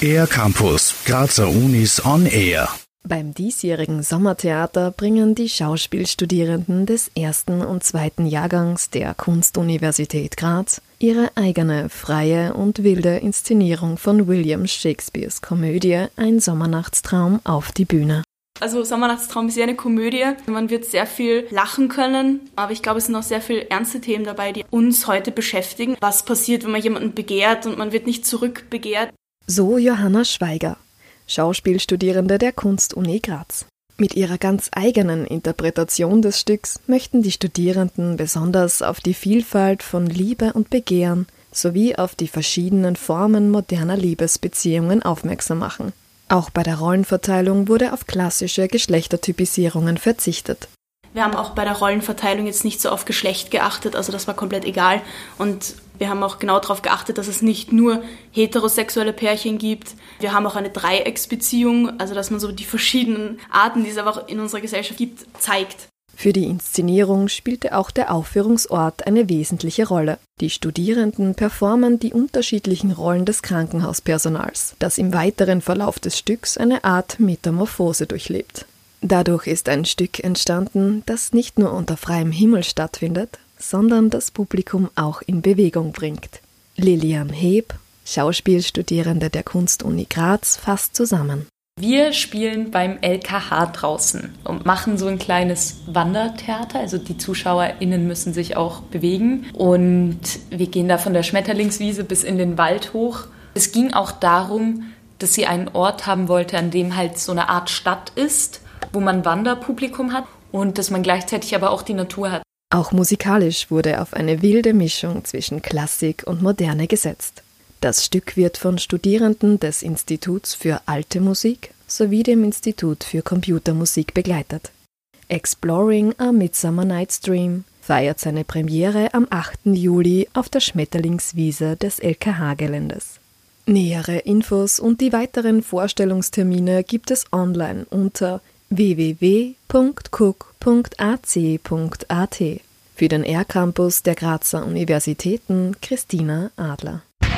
Air Campus, Grazer Unis on Air. Beim diesjährigen Sommertheater bringen die Schauspielstudierenden des ersten und zweiten Jahrgangs der Kunstuniversität Graz ihre eigene freie und wilde Inszenierung von William Shakespeares Komödie Ein Sommernachtstraum auf die Bühne. Also Sommernachtstraum ist ja eine Komödie. Man wird sehr viel lachen können, aber ich glaube, es sind auch sehr viele ernste Themen dabei, die uns heute beschäftigen. Was passiert, wenn man jemanden begehrt und man wird nicht zurückbegehrt? So Johanna Schweiger, Schauspielstudierende der Kunstuni Graz. Mit ihrer ganz eigenen Interpretation des Stücks möchten die Studierenden besonders auf die Vielfalt von Liebe und Begehren sowie auf die verschiedenen Formen moderner Liebesbeziehungen aufmerksam machen. Auch bei der Rollenverteilung wurde auf klassische Geschlechtertypisierungen verzichtet. Wir haben auch bei der Rollenverteilung jetzt nicht so auf Geschlecht geachtet, also das war komplett egal. Und wir haben auch genau darauf geachtet, dass es nicht nur heterosexuelle Pärchen gibt. Wir haben auch eine Dreiecksbeziehung, also dass man so die verschiedenen Arten, die es aber in unserer Gesellschaft gibt, zeigt. Für die Inszenierung spielte auch der Aufführungsort eine wesentliche Rolle. Die Studierenden performen die unterschiedlichen Rollen des Krankenhauspersonals, das im weiteren Verlauf des Stücks eine Art Metamorphose durchlebt. Dadurch ist ein Stück entstanden, das nicht nur unter freiem Himmel stattfindet, sondern das Publikum auch in Bewegung bringt. Lilian Heb, Schauspielstudierende der Kunstuni Graz, fasst zusammen. Wir spielen beim LKH draußen und machen so ein kleines Wandertheater. Also die ZuschauerInnen müssen sich auch bewegen. Und wir gehen da von der Schmetterlingswiese bis in den Wald hoch. Es ging auch darum, dass sie einen Ort haben wollte, an dem halt so eine Art Stadt ist, wo man Wanderpublikum hat und dass man gleichzeitig aber auch die Natur hat. Auch musikalisch wurde auf eine wilde Mischung zwischen Klassik und Moderne gesetzt. Das Stück wird von Studierenden des Instituts für Alte Musik sowie dem Institut für Computermusik begleitet. Exploring a Midsummer Night's Dream feiert seine Premiere am 8. Juli auf der Schmetterlingswiese des LKH-Geländes. Nähere Infos und die weiteren Vorstellungstermine gibt es online unter www.cook.ac.at. Für den R-Campus der Grazer Universitäten Christina Adler.